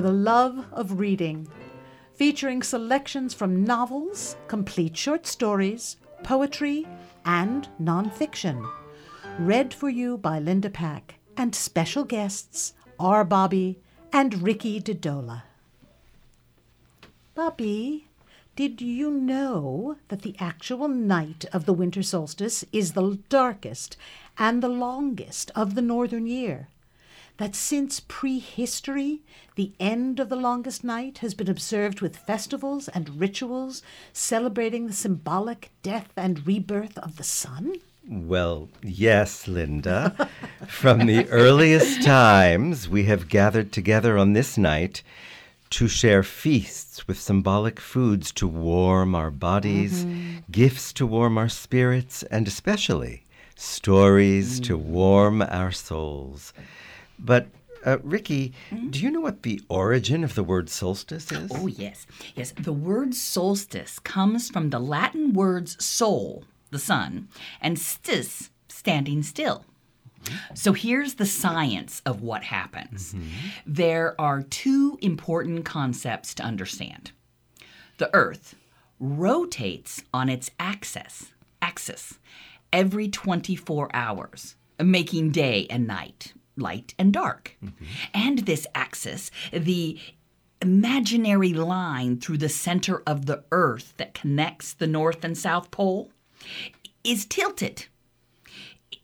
for the love of reading, featuring selections from novels, complete short stories, poetry, and nonfiction. Read for you by Linda Pack and special guests R. Bobby and Ricci Dedola. Bobby, did you know that the actual night of the winter solstice is the darkest and the longest of the northern year? That since prehistory, the end of the longest night has been observed with festivals and rituals celebrating the symbolic death and rebirth of the sun? Well, yes, Linda. From the earliest times, we have gathered together on this night to share feasts with symbolic foods to warm our bodies, mm-hmm. gifts to warm our spirits, and especially stories to warm our souls. But, uh, Ricci, do you know what the origin of the word solstice is? Oh, yes. Yes. The word solstice comes from the Latin words sol, the sun, and stis, standing still. So here's the science of what happens. There are two important concepts to understand. The earth rotates on its axis, axis every 24 hours, making day and night, light and dark. And this axis, the imaginary line through the center of the earth that connects the north and south pole, is tilted.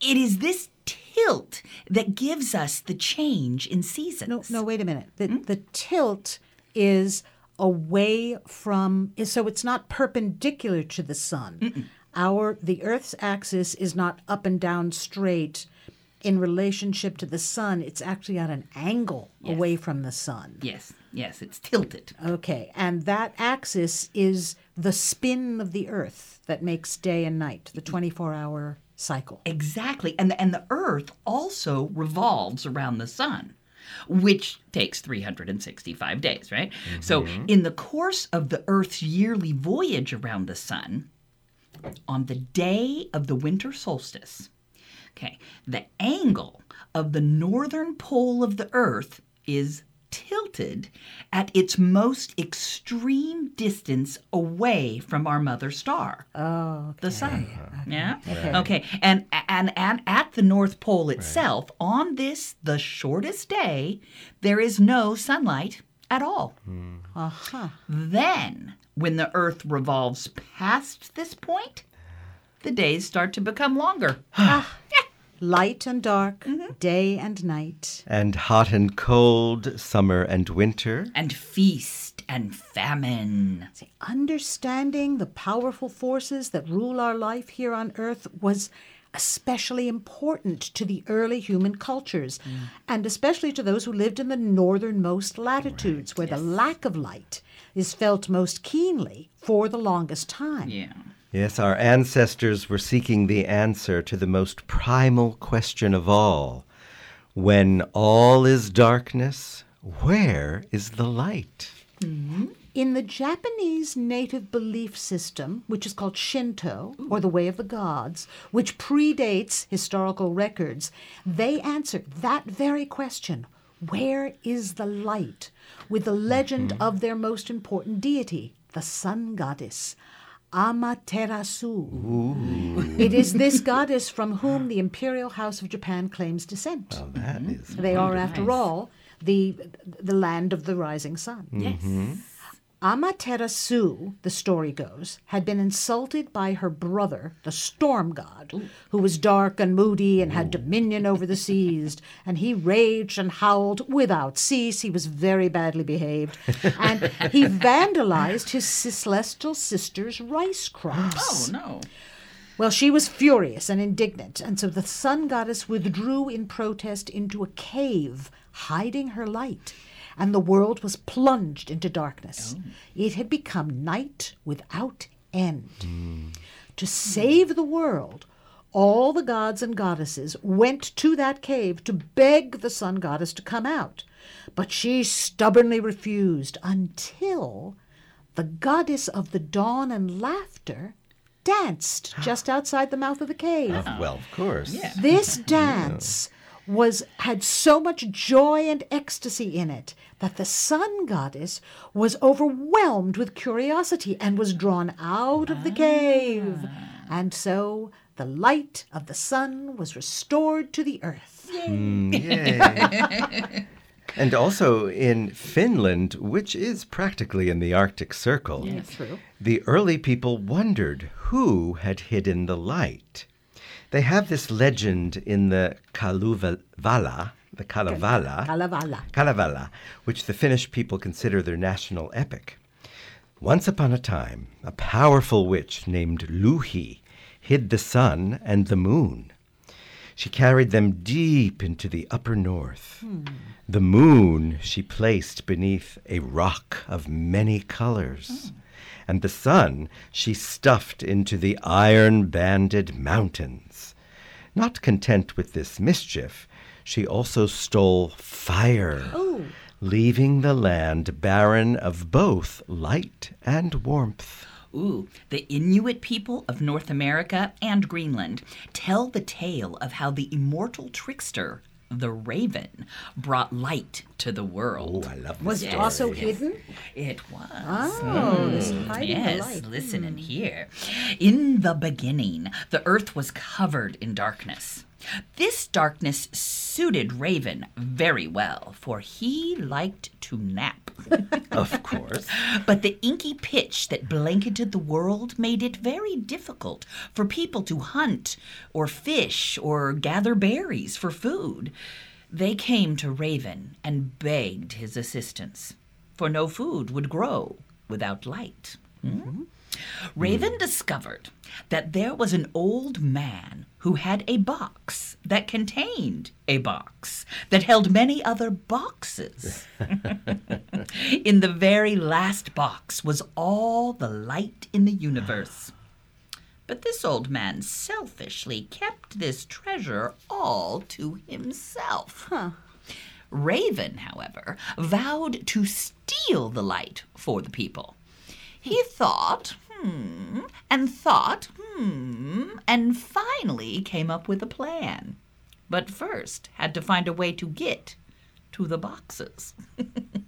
It is this tilt that gives us the change in seasons. No, no, wait a minute. The, hmm? the tilt is away from, so it's not perpendicular to the sun. Our the Earth's axis is not up and down straight in relationship to the sun. It's actually at an angle away from the sun. Yes, yes, it's tilted. Okay, and that axis is the spin of the Earth that makes day and night, the 24 hour cycle. Exactly. And the, and the earth also revolves around the sun, which takes 365 days, right? So, mm-hmm. in the course of the earth's yearly voyage around the sun, on the day of the winter solstice, okay, the angle of the northern pole of the earth is tilted at its most extreme distance away from our mother star Oh, the sun. Yeah. Okay. And and and at the North Pole itself, on this the shortest day, there is no sunlight at all. uh-huh. Then, when the Earth revolves past this point, the days start to become longer. Ah. Light and dark, mm-hmm. day and night. And hot and cold, summer and winter. And feast and famine. See, understanding the powerful forces that rule our life here on Earth was especially important to the early human cultures, mm. and especially to those who lived in the northernmost latitudes, where the lack of light is felt most keenly for the longest time. Yeah. Yes, our ancestors were seeking the answer to the most primal question of all. When all is darkness, where is the light? Mm-hmm. In the Japanese native belief system, which is called Shinto, or the Way of the Gods, which predates historical records, they answer that very question where is the light? with the legend mm-hmm. of their most important deity, the sun goddess. Amaterasu. It is this goddess from whom the imperial house of Japan claims descent. Well, that is. They are, after all, the the land of the rising sun. Yes. Mm-hmm. Amaterasu, the story goes, had been insulted by her brother, the storm god, who was dark and moody and had dominion over the seas. And he raged and howled without cease. He was very badly behaved. And he vandalized his celestial sister's rice crops. Oh, no. Well, she was furious and indignant, and so the sun goddess withdrew in protest into a cave, hiding her light, and the world was plunged into darkness. Oh. It had become night without end. To save the world, all the gods and goddesses went to that cave to beg the sun goddess to come out, but she stubbornly refused until the goddess of the dawn and laughter danced just outside the mouth of the cave. Well, of course. Yeah. This dance was had so much joy and ecstasy in it that the sun goddess was overwhelmed with curiosity and was drawn out of the cave. Ah. And so the light of the sun was restored to the earth. Hmm, Yay. and also in Finland, which is practically in the Arctic Circle, True. the early people wondered who had hidden the light. They have this legend in the Kalevala, the Kalevala, Kalevala. Kalevala, which the Finnish people consider their national epic. Once upon a time, a powerful witch named Louhi hid the sun and the moon. She carried them deep into the upper north. Hmm. The moon she placed beneath a rock of many colors, hmm. and the sun she stuffed into the iron banded mountains. Not content with this mischief, she also stole fire, oh. leaving the land barren of both light and warmth. Ooh, the Inuit people of North America and Greenland tell the tale of how the immortal trickster, the raven, brought light to the world. Oh, I love this Was it story. also hidden? It was. Oh, this hmm. hiding the Yes, light. listen and hmm. hear. In the beginning, the earth was covered in darkness. This darkness suited Raven very well, for he liked to nap. Of course. But the inky pitch that blanketed the world made it very difficult for people to hunt or fish or gather berries for food. They came to Raven and begged his assistance, for no food would grow without light. Hmm? Raven discovered that there was an old man who had a box that contained a box that held many other boxes. in the very last box was all the light in the universe. But this old man selfishly kept this treasure all to himself. Raven, however, vowed to steal the light for the people. He thought, hmm, and thought, hmm, and finally came up with a plan. But first had to find a way to get to the boxes.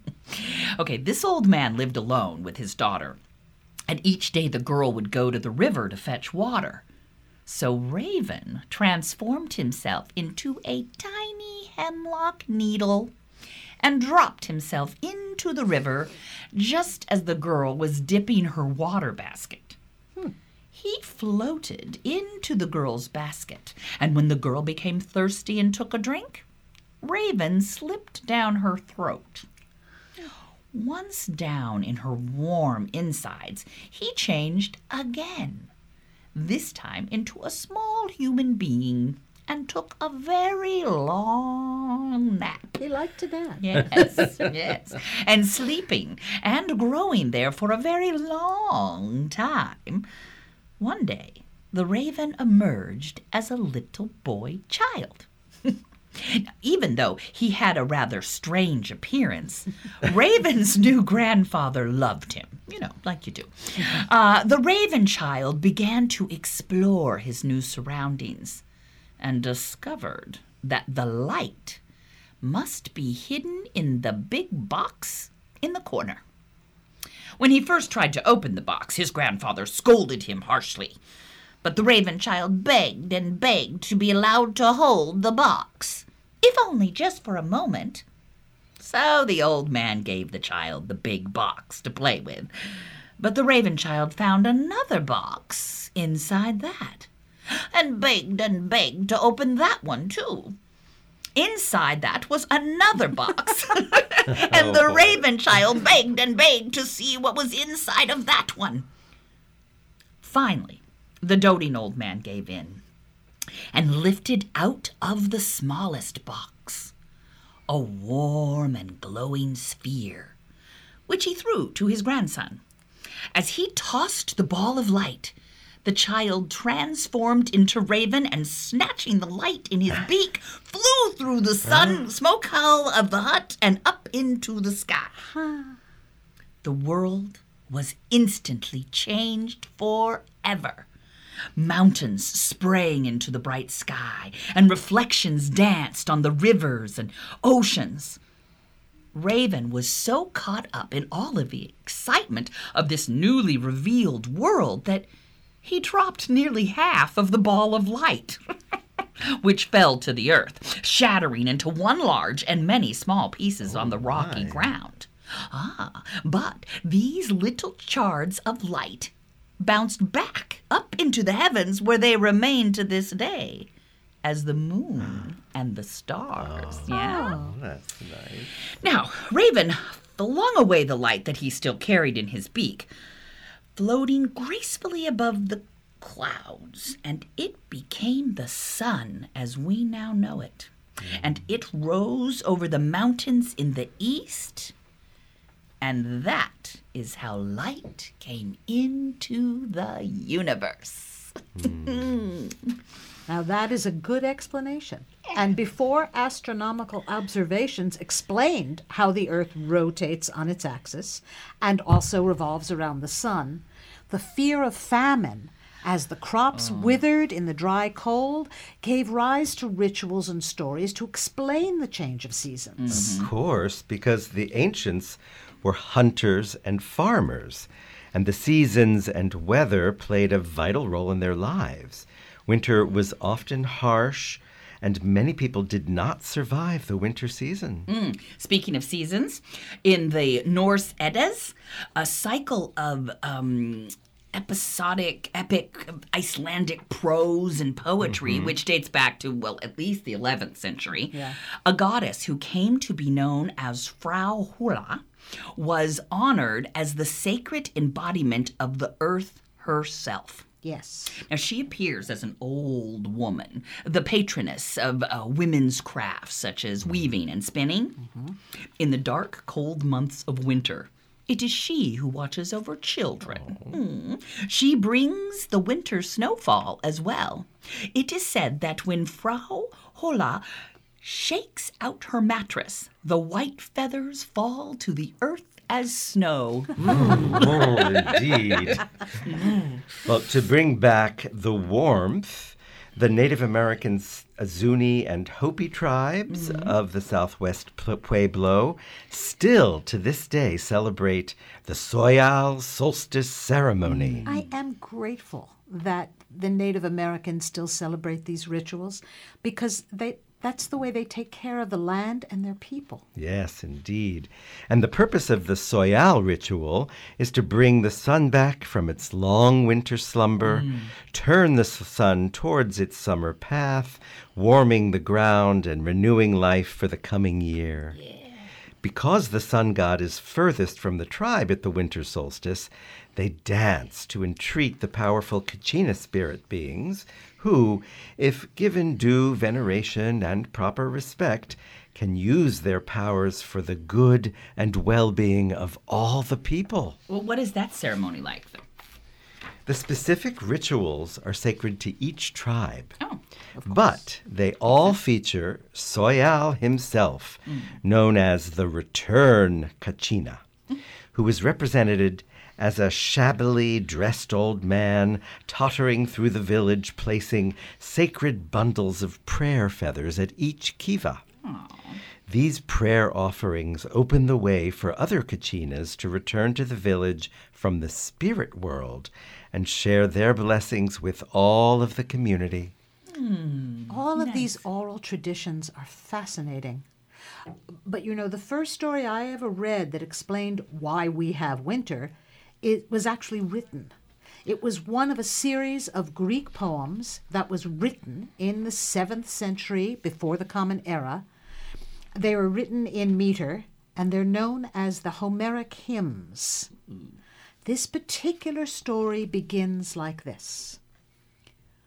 okay, this old man lived alone with his daughter, and each day the girl would go to the river to fetch water. So Raven transformed himself into a tiny hemlock needle and dropped himself into the river just as the girl was dipping her water basket. Hmm. He floated into the girl's basket, and when the girl became thirsty and took a drink, Raven slipped down her throat. Once down in her warm insides, he changed again, this time into a small human being, and took a very long nap. He liked to nap. Yes, yes. And sleeping and growing there for a very long time. One day, the raven emerged as a little boy child. Now, Even though he had a rather strange appearance, Raven's new grandfather loved him, you know, like you do. Uh, the Raven child began to explore his new surroundings and discovered that the light must be hidden in the big box in the corner. When he first tried to open the box, his grandfather scolded him harshly. But the raven child begged and begged to be allowed to hold the box, if only just for a moment. So the old man gave the child the big box to play with. But the raven child found another box inside that, and begged and begged to open that one too. Inside that was another box. Oh, and the Oh, raven child begged and begged to see what was inside of that one. Finally, the doting old man gave in and lifted out of the smallest box a warm and glowing sphere, which he threw to his grandson. As he tossed the ball of light, the child transformed into Raven and, snatching the light in his beak, flew through the sun smoke hull of the hut and up into the sky. The world was instantly changed forever. Mountains sprang into the bright sky, and reflections danced on the rivers and oceans. Raven was so caught up in all of the excitement of this newly revealed world that he dropped nearly half of the ball of light, which fell to the earth, shattering into one large and many small pieces on the rocky ground. Ah, but these little shards of light bounced back up into the heavens where they remain to this day as the moon and the stars. Yeah. Oh, that's nice. Now, Raven flung away the light that he still carried in his beak, floating gracefully above the clouds, and it became the sun as we now know it. And it rose over the mountains in the east, and that is how light came into the universe. Hmm. Now, that is a good explanation. And before astronomical observations explained how the Earth rotates on its axis and also revolves around the sun, the fear of famine, as the crops mm. withered in the dry cold, gave rise to rituals and stories to explain the change of seasons. Mm-hmm. Of course, because the ancients were hunters and farmers, and the seasons and weather played a vital role in their lives. Winter was often harsh, and many people did not survive the winter season. Speaking of seasons, in the Norse Eddas, a cycle of um, episodic, epic Icelandic prose and poetry, which dates back to, well, at least the 11th century, Yeah. a goddess who came to be known as Frau Hula was honored as the sacred embodiment of the earth herself. Yes. Now, she appears as an old woman, the patroness of uh, women's crafts such as weaving and spinning. In the dark, cold months of winter, it is she who watches over children. Mm. She brings the winter snowfall as well. It is said that when Frau Hola shakes out her mattress, the white feathers fall to the earth as snow. Mm, oh, indeed. well, to bring back the warmth, the Native Americans, Zuni and Hopi tribes mm-hmm. of the southwest Pueblo still to this day celebrate the Soyal solstice ceremony. I am grateful that the Native Americans still celebrate these rituals because they that's the way they take care of the land and their people. Yes, indeed. And the purpose of the Soyal ritual is to bring the sun back from its long winter slumber, hmm. turn the sun towards its summer path, warming the ground and renewing life for the coming year. Because the sun god is furthest from the tribe at the winter solstice, they dance to entreat the powerful Kachina spirit beings, who, if given due veneration and proper respect, can use their powers for the good and well being of all the people. well, what is that ceremony like? though? The specific rituals are sacred to each tribe. Oh, But they all feature Soyal himself, mm. known as the Return Kachina, who is represented as a shabbily dressed old man tottering through the village, placing sacred bundles of prayer feathers at each kiva. These prayer offerings open the way for other Kachinas to return to the village from the spirit world and share their blessings with all of the community. Hmm. All of these oral traditions are fascinating. But you know, the first story I ever read that explained why we have winter, it was actually written. It was one of a series of Greek poems that was written in the 7th century before the Common Era. They were written in meter and they're known as the Homeric hymns. This particular story begins like this.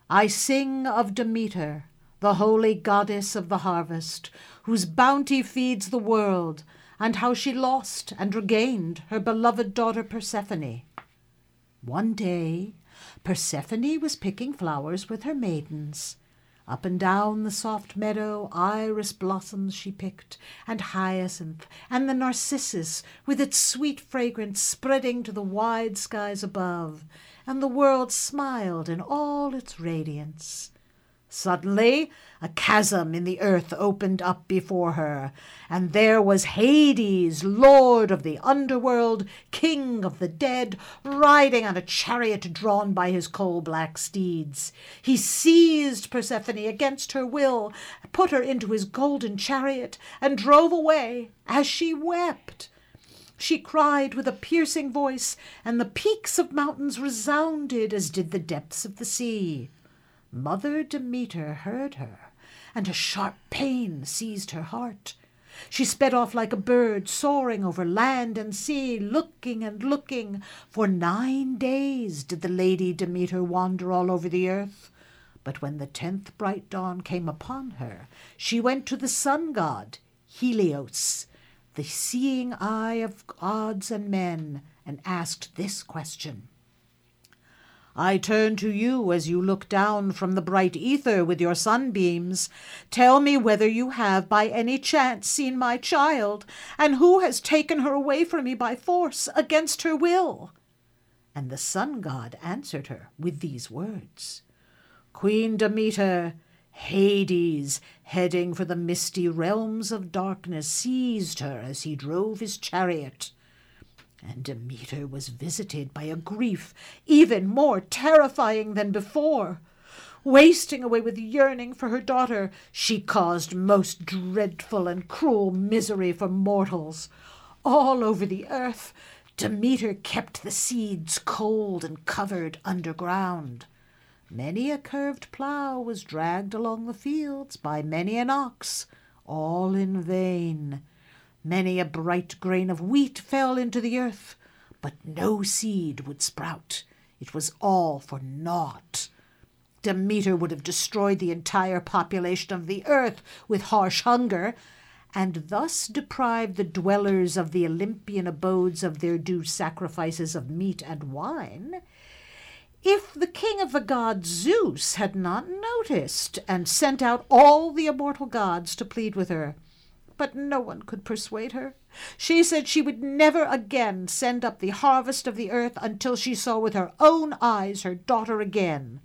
I sing of Demeter, the holy goddess of the harvest, whose bounty feeds the world, and how she lost and regained her beloved daughter Persephone. One day, Persephone was picking flowers with her maidens. Up and down the soft meadow, iris blossoms she picked, and hyacinth, and the narcissus, with its sweet fragrance spreading to the wide skies above. and the world smiled in all its radiance. Suddenly, a chasm in the earth opened up before her, and there was Hades, lord of the underworld, king of the dead, riding on a chariot drawn by his coal black steeds. He seized Persephone against her will, put her into his golden chariot, and drove away as she wept. She cried with a piercing voice, and the peaks of mountains resounded as did the depths of the sea. Mother Demeter heard her, and a sharp pain seized her heart. She sped off like a bird, soaring over land and sea, looking and looking. For nine days did the lady Demeter wander all over the earth. But when the tenth bright dawn came upon her, she went to the sun god, Helios, the seeing eye of gods and men, and asked this question. I turn to you as you look down from the bright ether with your sunbeams. Tell me whether you have by any chance seen my child, and who has taken her away from me by force against her will. And the sun god answered her with these words Queen Demeter, Hades, heading for the misty realms of darkness, seized her as he drove his chariot and Demeter was visited by a grief even more terrifying than before. Wasting away with yearning for her daughter, she caused most dreadful and cruel misery for mortals. All over the earth, Demeter kept the seeds cold and covered underground. Many a curved plough was dragged along the fields by many an ox, all in vain. Many a bright grain of wheat fell into the earth, but no seed would sprout. It was all for naught. Demeter would have destroyed the entire population of the earth with harsh hunger, and thus deprived the dwellers of the Olympian abodes of their due sacrifices of meat and wine, if the king of the gods Zeus had not noticed and sent out all the immortal gods to plead with her. But no one could persuade her. She said she would never again send up the harvest of the earth until she saw with her own eyes her daughter again.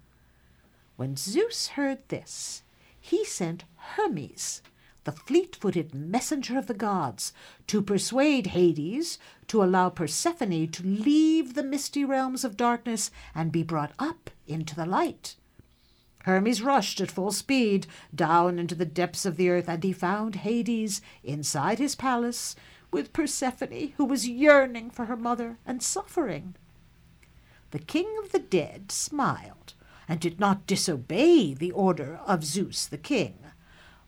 When Zeus heard this, he sent Hermes, the fleet footed messenger of the gods, to persuade Hades to allow Persephone to leave the misty realms of darkness and be brought up into the light. Hermes rushed at full speed down into the depths of the earth, and he found Hades inside his palace with Persephone, who was yearning for her mother and suffering. The king of the dead smiled and did not disobey the order of Zeus the king.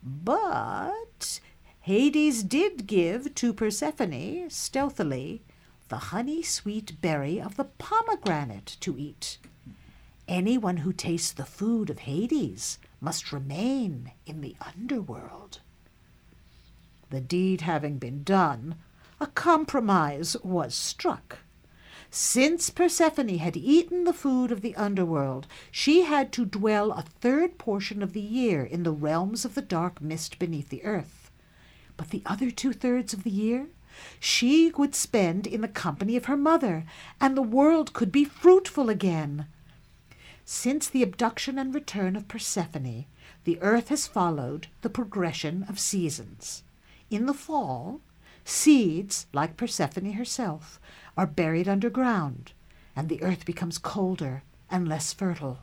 But Hades did give to Persephone, stealthily, the honey sweet berry of the pomegranate to eat. Anyone who tastes the food of Hades must remain in the underworld. The deed having been done, a compromise was struck. Since Persephone had eaten the food of the underworld, she had to dwell a third portion of the year in the realms of the dark mist beneath the earth. But the other two thirds of the year she would spend in the company of her mother, and the world could be fruitful again. Since the abduction and return of Persephone, the earth has followed the progression of seasons. In the fall, seeds, like Persephone herself, are buried underground, and the earth becomes colder and less fertile.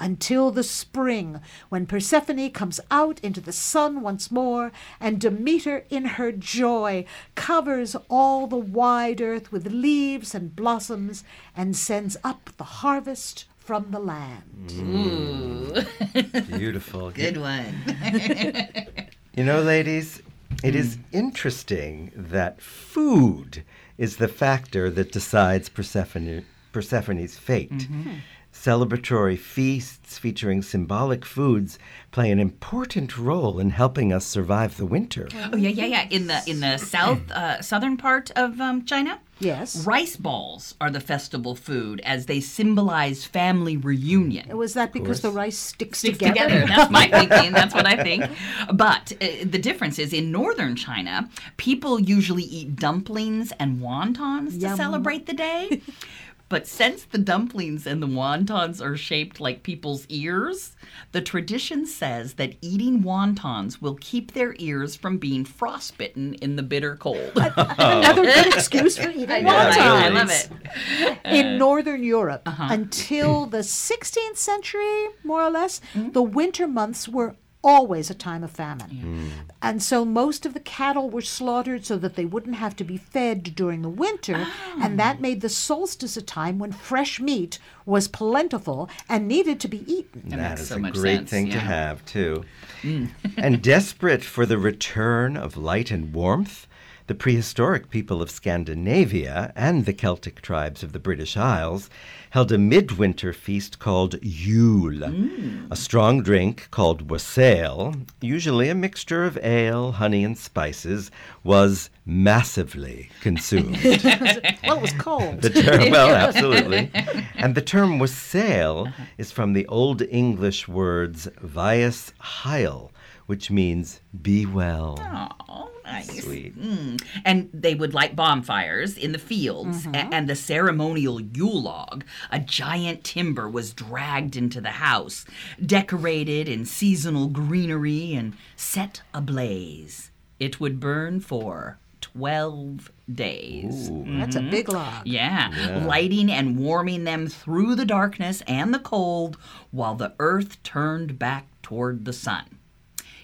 Until the spring, when Persephone comes out into the sun once more, and Demeter, in her joy, covers all the wide earth with leaves and blossoms, and sends up the harvest from the land. Mm. Beautiful. Good one. You know, ladies, it is mm. interesting that food is the factor that decides Persephone, Persephone's fate. Mm-hmm. Celebratory feasts featuring symbolic foods play an important role in helping us survive the winter. Oh yeah, yeah, yeah. In the in the south uh, southern part of um, China, Yes. rice balls are the festival food as they symbolize family reunion. Was that because the rice sticks, Sticks together? together. That's my thinking. That's what I think. But uh, the difference is in northern China, people usually eat dumplings and wontons to Yum. celebrate the day. But since the dumplings and the wontons are shaped like people's ears, the tradition says that eating wontons will keep their ears from being frostbitten in the bitter cold. Another good excuse for eating know, right? I wontons. love it. In Northern Europe, Uh-huh. until the 16th century, more or less, Mm-hmm. the winter months were always a time of famine. Mm. And so most of the cattle were slaughtered so that they wouldn't have to be fed during the winter. Ah. And that made the solstice a time when fresh meat was plentiful and needed to be eaten. That That makes is so a much great sense, thing to yeah. Mm. have, too. and desperate for the return of light and warmth, the prehistoric people of Scandinavia and the Celtic tribes of the British Isles held a midwinter feast called Yule. Mm. A strong drink called wassail, usually a mixture of ale, honey, and spices, was massively consumed. Well, it was cold. The term, well, absolutely. And the term wassail is from the Old English words vias heil, which means be well. Oh, nice. Sweet. Mm. And they would light bonfires in the fields, a- and the ceremonial Yule log, a giant timber, was dragged into the house, decorated in seasonal greenery, and set ablaze. It would burn for 12 days. That's a big log. Yeah, lighting and warming them through the darkness and the cold while the earth turned back toward the sun.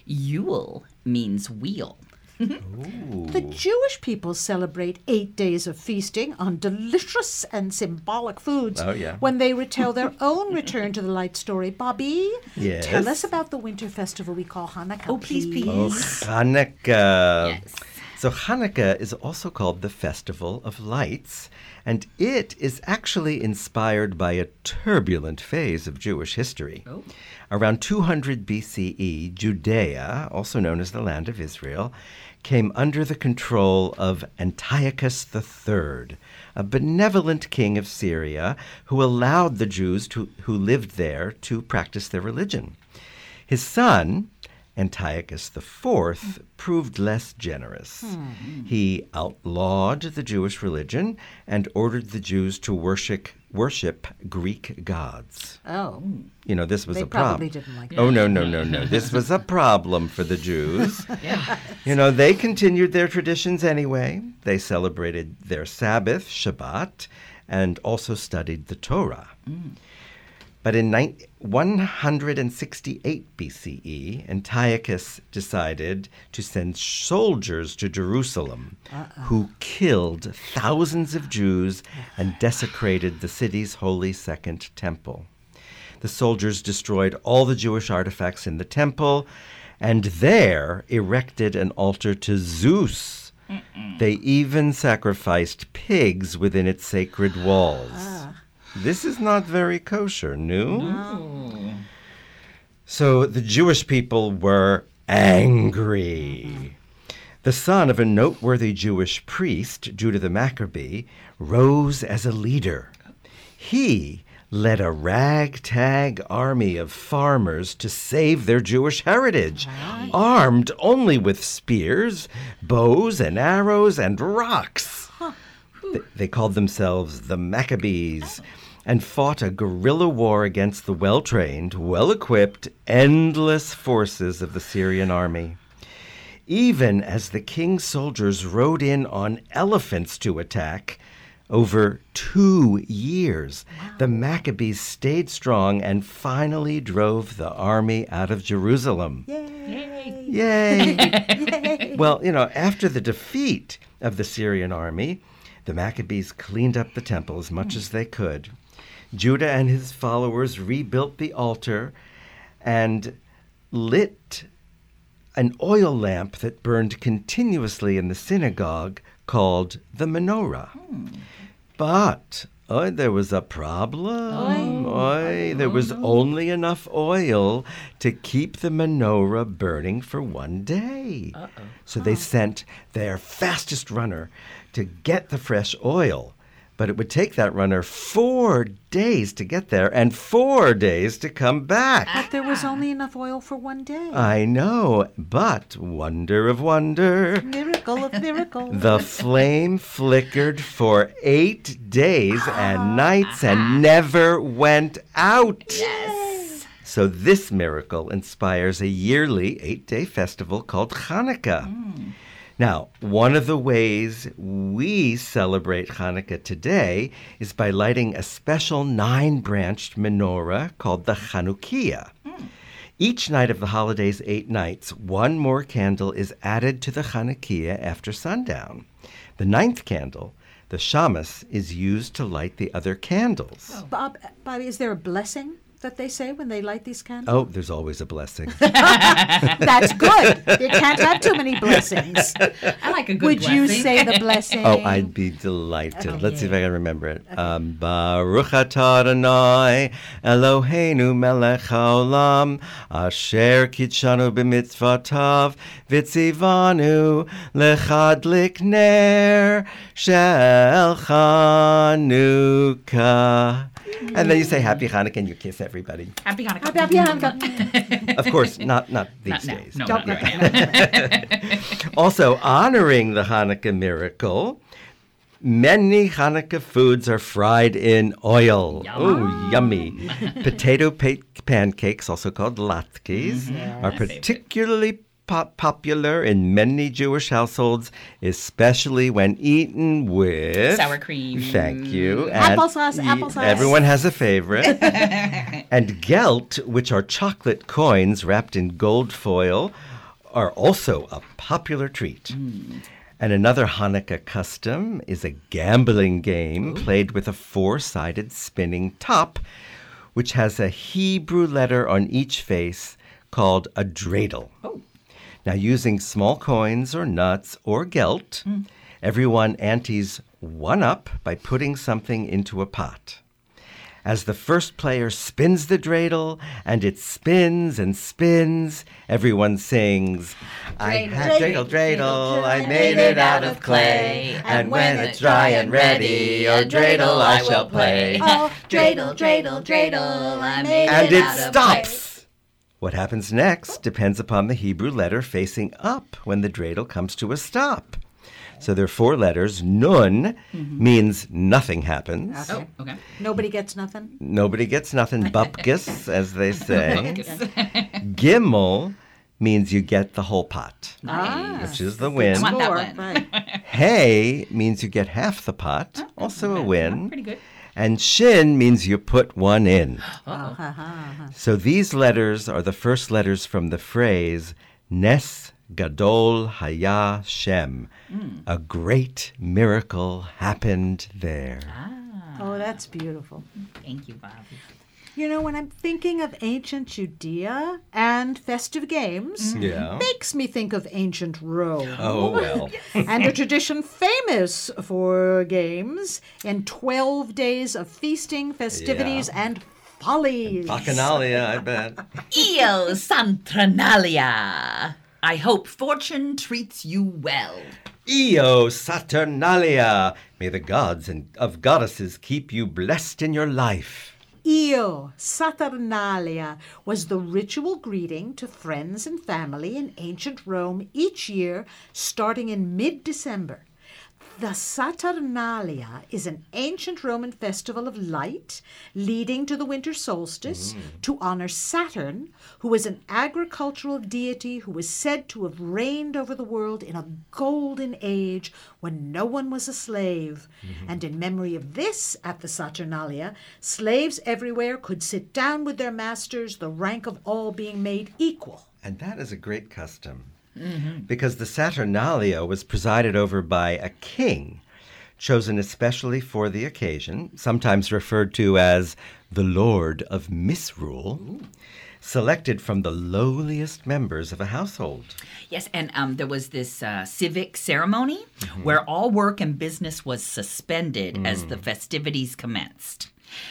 Yule means wheel. The Jewish people celebrate eight days of feasting on delicious and symbolic foods Oh, yeah. when they retell their own return to the light story. Bobby, Yes? tell us about the winter festival we call Hanukkah. Oh, please, please. Oh, Hanukkah. Yes. So Hanukkah is also called the Festival of Lights, and it is actually inspired by a turbulent phase of Jewish history. Oh. Around 200 BCE, Judea, also known as the land of Israel, came under the control of Antiochus III, a benevolent king of Syria who allowed the Jews to, who lived there to practice their religion. His son, Antiochus IV, proved less generous. Hmm. He outlawed the Jewish religion and ordered the Jews to worship worship Greek gods. Oh, You know, this was They a problem. like Oh no, no, no, no. This was a problem for the Jews. You know, they continued their traditions anyway. They celebrated their Sabbath, Shabbat, and also studied the Torah. Mm. But in nine- 168 BCE, Antiochus decided to send soldiers to Jerusalem who killed thousands of Jews and desecrated the city's holy second temple. The soldiers destroyed all the Jewish artifacts in the temple and there erected an altar to Zeus. They even sacrificed pigs within its sacred walls. Ah. This is not very kosher, no? So the Jewish people were angry. The son of a noteworthy Jewish priest, Judah the Maccabee, rose as a leader. He led a ragtag army of farmers to save their Jewish heritage, armed only with spears, bows, and arrows, and rocks. Th- They called themselves the Maccabees and fought a guerrilla war against the well trained, well equipped, endless forces of the Syrian army. Even as the king's soldiers rode in on elephants to attack, over two years, the Maccabees stayed strong and finally drove the army out of Jerusalem. yay! Yay! well, you know, after the defeat of the Syrian army, the Maccabees cleaned up the temple as much hmm. as they could. Judah and his followers rebuilt the altar and lit an oil lamp that burned continuously in the synagogue called the menorah. Hmm. But oh, there was a problem. Oy, there was only enough oil to keep the menorah burning for one day. So they sent their fastest runner to get the fresh oil. But it would take that runner four days to get there and four days to come back. But there was only enough oil for one day. I know, but wonder of wonder. Miracle of miracles. The flame flickered for eight days and ah. nights and never went out. Yes. So, this miracle inspires a yearly eight day festival called Hanukkah. Hmm. Now, one of the ways we celebrate Hanukkah today is by lighting a special nine branched menorah called the Chanukiah. Hmm. Each night of the holiday's eight nights, one more candle is added to the Chanukiah after sundown. The ninth candle, the shamus, is used to light the other candles. Oh. Bob, Bobby, is there a blessing that they say when they light these candles? Oh, there's always a blessing. That's good. You can't have too many blessings. I like a good blessing. Would you say the blessing? Oh, I'd be delighted. Let's see if I can remember it. Um, Baruch atah Adonai Eloheinu melech haolam asher kid'shanu b'mitzvotav v'tzivanu lechadlik ner shel Chanukah. And then you say Happy Hanukkah and you kiss everybody. Happy Hanukkah. Happy Hanukkah. Of course, not not these no, days. no, Don't not make right. Also, honoring the Hanukkah miracle, many Hanukkah foods are fried in oil. Oh, yummy. Potato pa- pancakes, also called latkes, mm-hmm. are particularly po- popular in many Jewish households, especially when eaten with Sour cream. Thank you. And Applesauce, ye- applesauce. Everyone has a favorite. and gelt, which are chocolate coins wrapped in gold foil, are also a popular treat. Mm. And another Hanukkah custom is a gambling game played with a four sided spinning top, which has a Hebrew letter on each face called a dreidel. Oh. Now, using small coins or nuts or gelt, hmm. everyone antes one up by putting something into a pot. As the first player spins the dreidel and it spins and spins, everyone sings, I had dreidel, dreidel, I made it out of clay, and when it's dry and ready, oh dreidel I shall play. Oh, Dreidel, dreidel, dreidel, I made And it it out of clay. And it stops. What happens next depends upon the Hebrew letter facing up when the dreidel comes to a stop. So there are four letters. Nun mm-hmm. means nothing happens. Oh, okay. Nobody gets nothing? Nobody gets nothing. Bupkis, as they say. Gimel means you get the whole pot, Nice. which is the I win. want that one. right. Hey means you get half the pot, oh, also a win. Pretty good. And shin means you put one in. Ha, ha, ha. So these letters are the first letters from the phrase Nes Gadol Haya Shem. Hmm. A great miracle happened there. Ah. Oh, that's beautiful. Thank you, Bobby. You know, when I'm thinking of ancient Judea and festive games, mm-hmm. Yeah. makes me think of ancient Rome. Oh, well. and a tradition famous for games and 12 days of feasting, festivities, and follies. Bacchanalia, I bet. Io Saturnalia. I hope fortune treats you well. Io Saturnalia. May the gods and of goddesses keep you blessed in your life. Io Saturnalia was the ritual greeting to friends and family in ancient Rome each year, starting in mid December. The Saturnalia is an ancient Roman festival of light leading to the winter solstice mm. to honor Saturn, who was an agricultural deity who was said to have reigned over the world in a golden age when no one was a slave. Mm-hmm. And in memory of this, at the Saturnalia, slaves everywhere could sit down with their masters, the rank of all being made equal. And that is a great custom. Because the Saturnalia was presided over by a king, chosen especially for the occasion, sometimes referred to as the Lord of Misrule, selected from the lowliest members of a household. Yes, and um, there was this uh, civic ceremony where all work and business was suspended as the festivities commenced.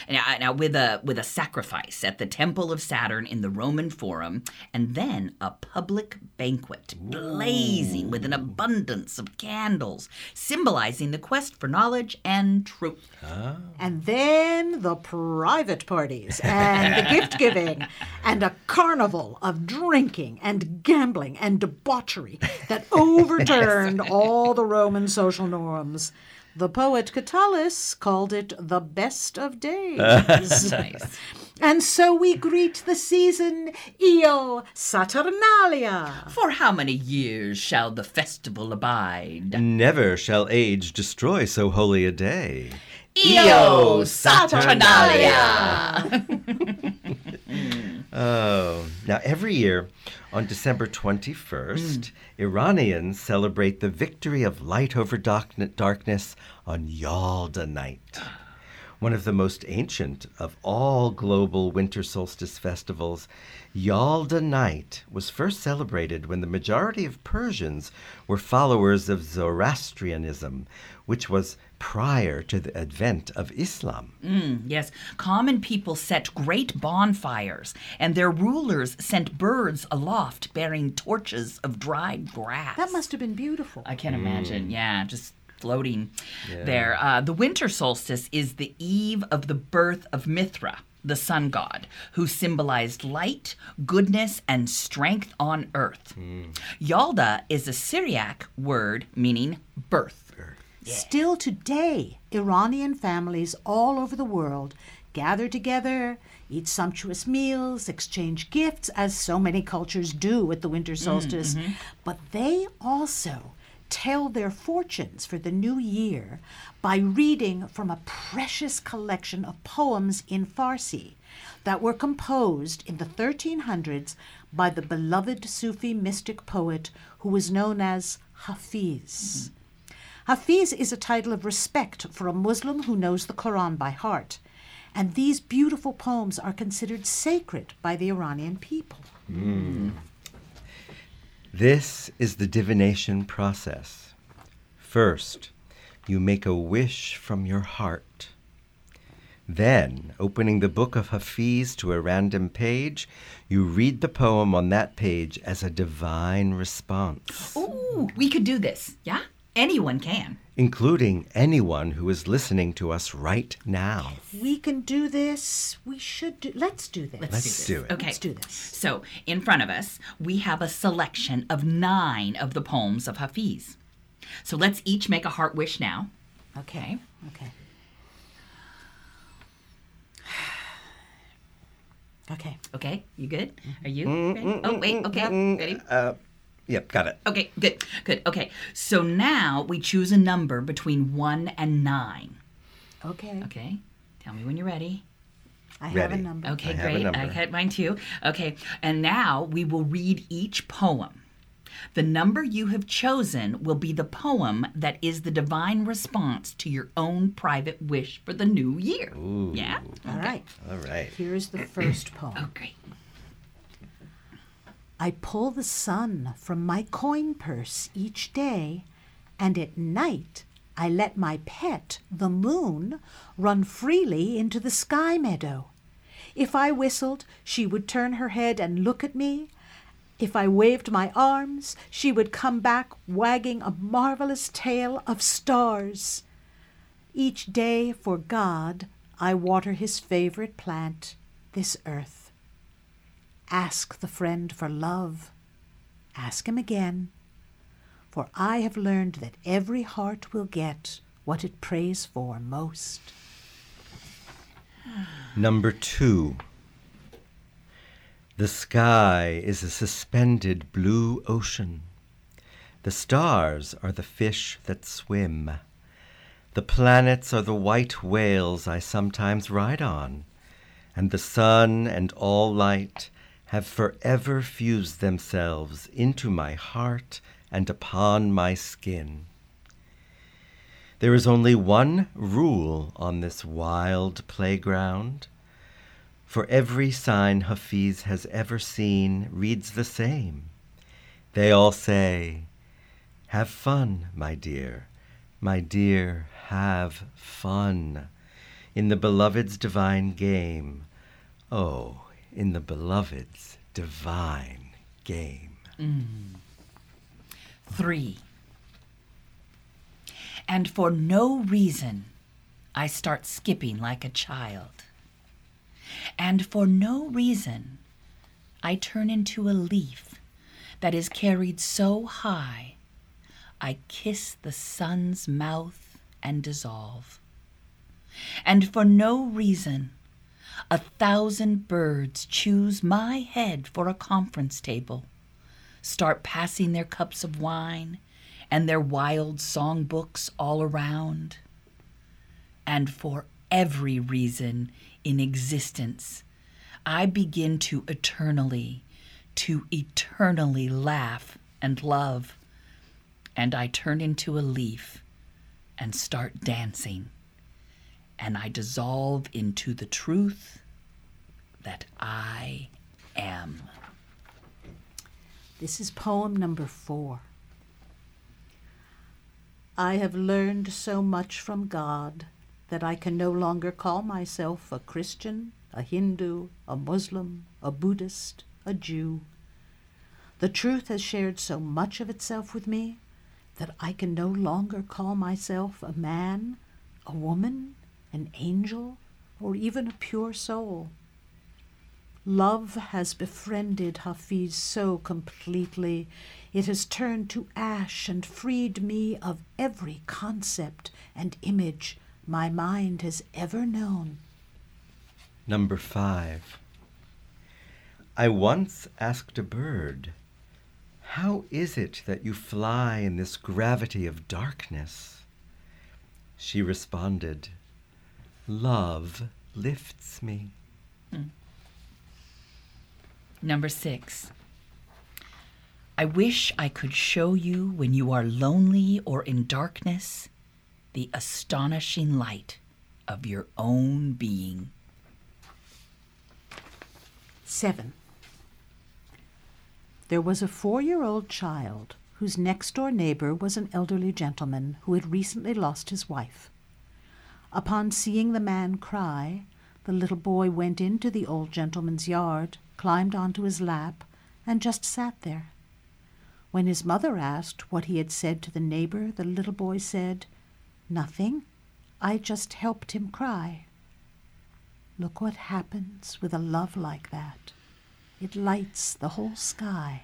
Now, now with a with a sacrifice at the temple of Saturn in the Roman Forum, and then a public banquet blazing with an abundance of candles, symbolizing the quest for knowledge and truth. Ah. And then the private parties and the gift giving and a carnival of drinking and gambling and debauchery that overturned all the Roman social norms. The poet Catullus called it the best of days. Nice. And so we greet the season, Io Saturnalia. For how many years shall the festival abide? Never shall age destroy so holy a day. Io Saturnalia! Oh, now every year on December 21st, hmm. Iranians celebrate the victory of light over darkness on Yalda night. One of the most ancient of all global winter solstice festivals, Yalda night was first celebrated when the majority of Persians were followers of Zoroastrianism, which was prior to the advent of Islam. Yes, common people set great bonfires, and their rulers sent birds aloft bearing torches of dried grass. That must have been beautiful. I can't imagine, yeah, just floating there. Uh, the winter solstice is the eve of the birth of Mithra, the sun god, who symbolized light, goodness, and strength on earth. Yalda is a Syriac word meaning birth. Still today, Iranian families all over the world gather together, eat sumptuous meals, exchange gifts, as so many cultures do at the winter mm, solstice. Mm-hmm. But they also tell their fortunes for the new year by reading from a precious collection of poems in Farsi that were composed in the 1300s by the beloved Sufi mystic poet who was known as Hafiz. Mm-hmm. Hafiz is a title of respect for a Muslim who knows the Quran by heart. And these beautiful poems are considered sacred by the Iranian people. Mm. This is the divination process. First, you make a wish from your heart. Then, opening the book of Hafiz to a random page, you read the poem on that page as a divine response, Ooh, we could do this, yeah? Anyone can. Including anyone who is listening to us right now. We can do this. We should do. Let's do this. Let's do it. Okay. Let's do this. So, in front of us, we have a selection of nine of the poems of Hafiz. So, let's each make a heart wish now. Okay. Okay. Okay. Okay, you good? Are you mm, mm, ready? Oh, wait, mm, okay, ready? Uh, yep, got it. Okay, good, good. Okay, so now we choose a number between one and nine. Okay. Okay, tell me when you're ready. I have a number. Okay, I have a great. I number. had mine too. Okay, and now we will read each poem. The number you have chosen will be the poem that is the divine response to your own private wish for the new year. Yeah? All right. All right. Here's the first poem. Oh, great. I pull the sun from my coin purse each day, and at night I let my pet, the moon, run freely into the sky meadow. If I whistled, she would turn her head and look at me. If I waved my arms, she would come back wagging a marvelous tail of stars. Each day for God I water his favorite plant, this earth. Ask the friend for love. Ask him again. For I have learned that every heart will get what it prays for most. Number two. The sky is a suspended blue ocean. The stars are the fish that swim. The planets are the white whales I sometimes ride on. And the sun and all light have forever fused themselves into my heart and upon my skin. There is only one rule on this wild playground. For every sign Hafiz has ever seen reads the same. They all say, Have fun, my dear, my dear, have fun. in the beloved's divine game. Oh, in the beloved's divine game. Mm. Three. And for no reason, I start skipping like a child. And for no reason, I turn into a leaf that is carried so high, I kiss the sun's mouth and dissolve. And for no reason, a thousand birds choose my head for a conference table, start passing their cups of wine and their wild songbooks all around. And for every reason in existence, I begin to eternally, to eternally laugh and love. And I turn into a leaf and start dancing. And I dissolve into the truth that I am. This is poem number four. I have learned so much from God that I can no longer call myself a Christian, a Hindu, a Muslim, a Buddhist, a Jew. The truth has shared so much of itself with me that I can no longer call myself a man, a woman, an angel, or even a pure soul. Love has befriended Hafiz so completely, it has turned to ash and freed me of every concept and image my mind has ever known. Number five. I once asked a bird, How is it that you fly in this gravity of darkness? She responded, Love lifts me. Hmm. Number six. I wish I could show you when you are lonely or in darkness the astonishing light of your own being. Seven. There was a four year old child whose next door neighbor was an elderly gentleman who had recently lost his wife. Upon seeing the man cry, the little boy went into the old gentleman's yard, climbed onto his lap, and just sat there. When his mother asked what he had said to the neighbor, the little boy said, Nothing. I just helped him cry. Look what happens with a love like that. It lights the whole sky.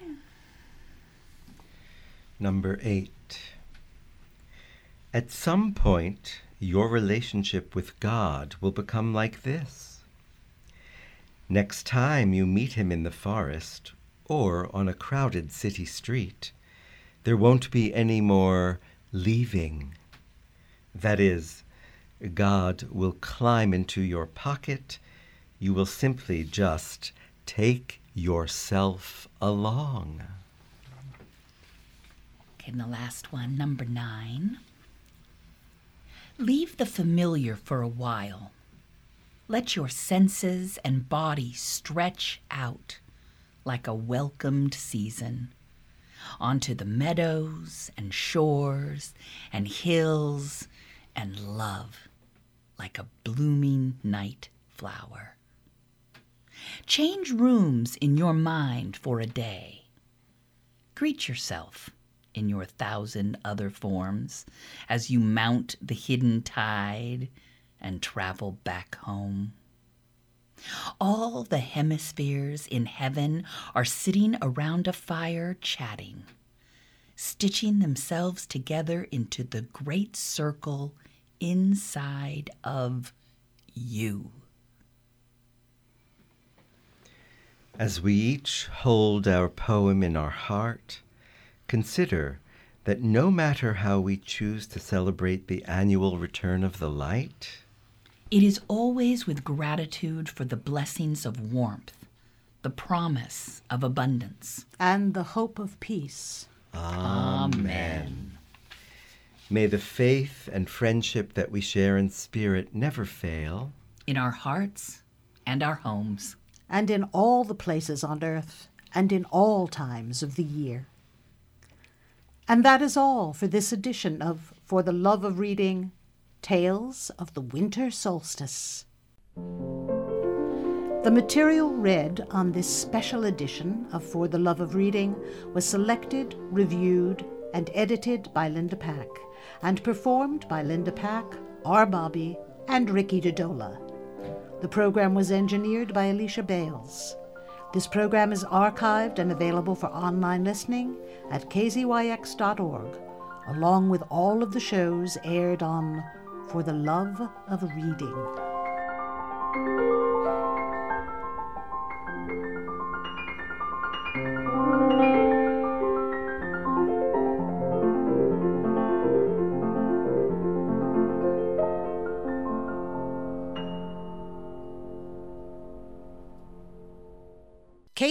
Number eight. At some point, your relationship with God will become like this. Next time you meet him in the forest or on a crowded city street, there won't be any more leaving. That is, God will climb into your pocket. You will simply just take yourself along. Okay, and the last one, number nine. Leave the familiar for a while. Let your senses and body stretch out like a welcomed season onto the meadows and shores and hills and love like a blooming night flower. Change rooms in your mind for a day. Greet yourself in your thousand other forms as you mount the hidden tide and travel back home. All the hemispheres in heaven are sitting around a fire chatting, stitching themselves together into the great circle inside of you. As we each hold our poem in our heart, consider that no matter how we choose to celebrate the annual return of the light, It is always with gratitude for the blessings of warmth, the promise of abundance. And the hope of peace. Amen. may the faith and friendship that we share in spirit never fail. In our hearts and our homes. and in all the places on earth, and in all times of the year. And that is all for this edition of For the Love of Reading Tales of the Winter Solstice. The material read on this special edition of For the Love of Reading was selected, reviewed, and edited by Linda Pack, and performed by Linda Pack, R. Bobby, and Ricci Dedola. The program was engineered by Alicia Bales. This program is archived and available for online listening at kzyx.org, along with all of the shows aired on For the Love of Reading.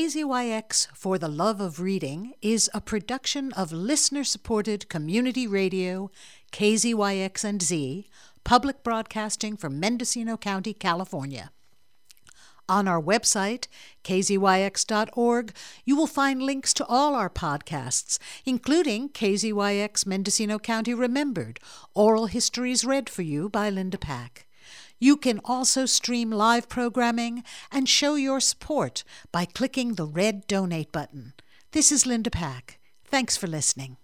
KZYX For the Love of Reading is a production of listener supported community radio, KZYX and Z, public broadcasting from Mendocino County, California. On our website, kzyx.org, you will find links to all our podcasts, including KZYX Mendocino County Remembered, Oral Histories Read for You by Linda Pack. You can also stream live programming and show your support by clicking the red donate button. This is Linda Pack. Thanks for listening.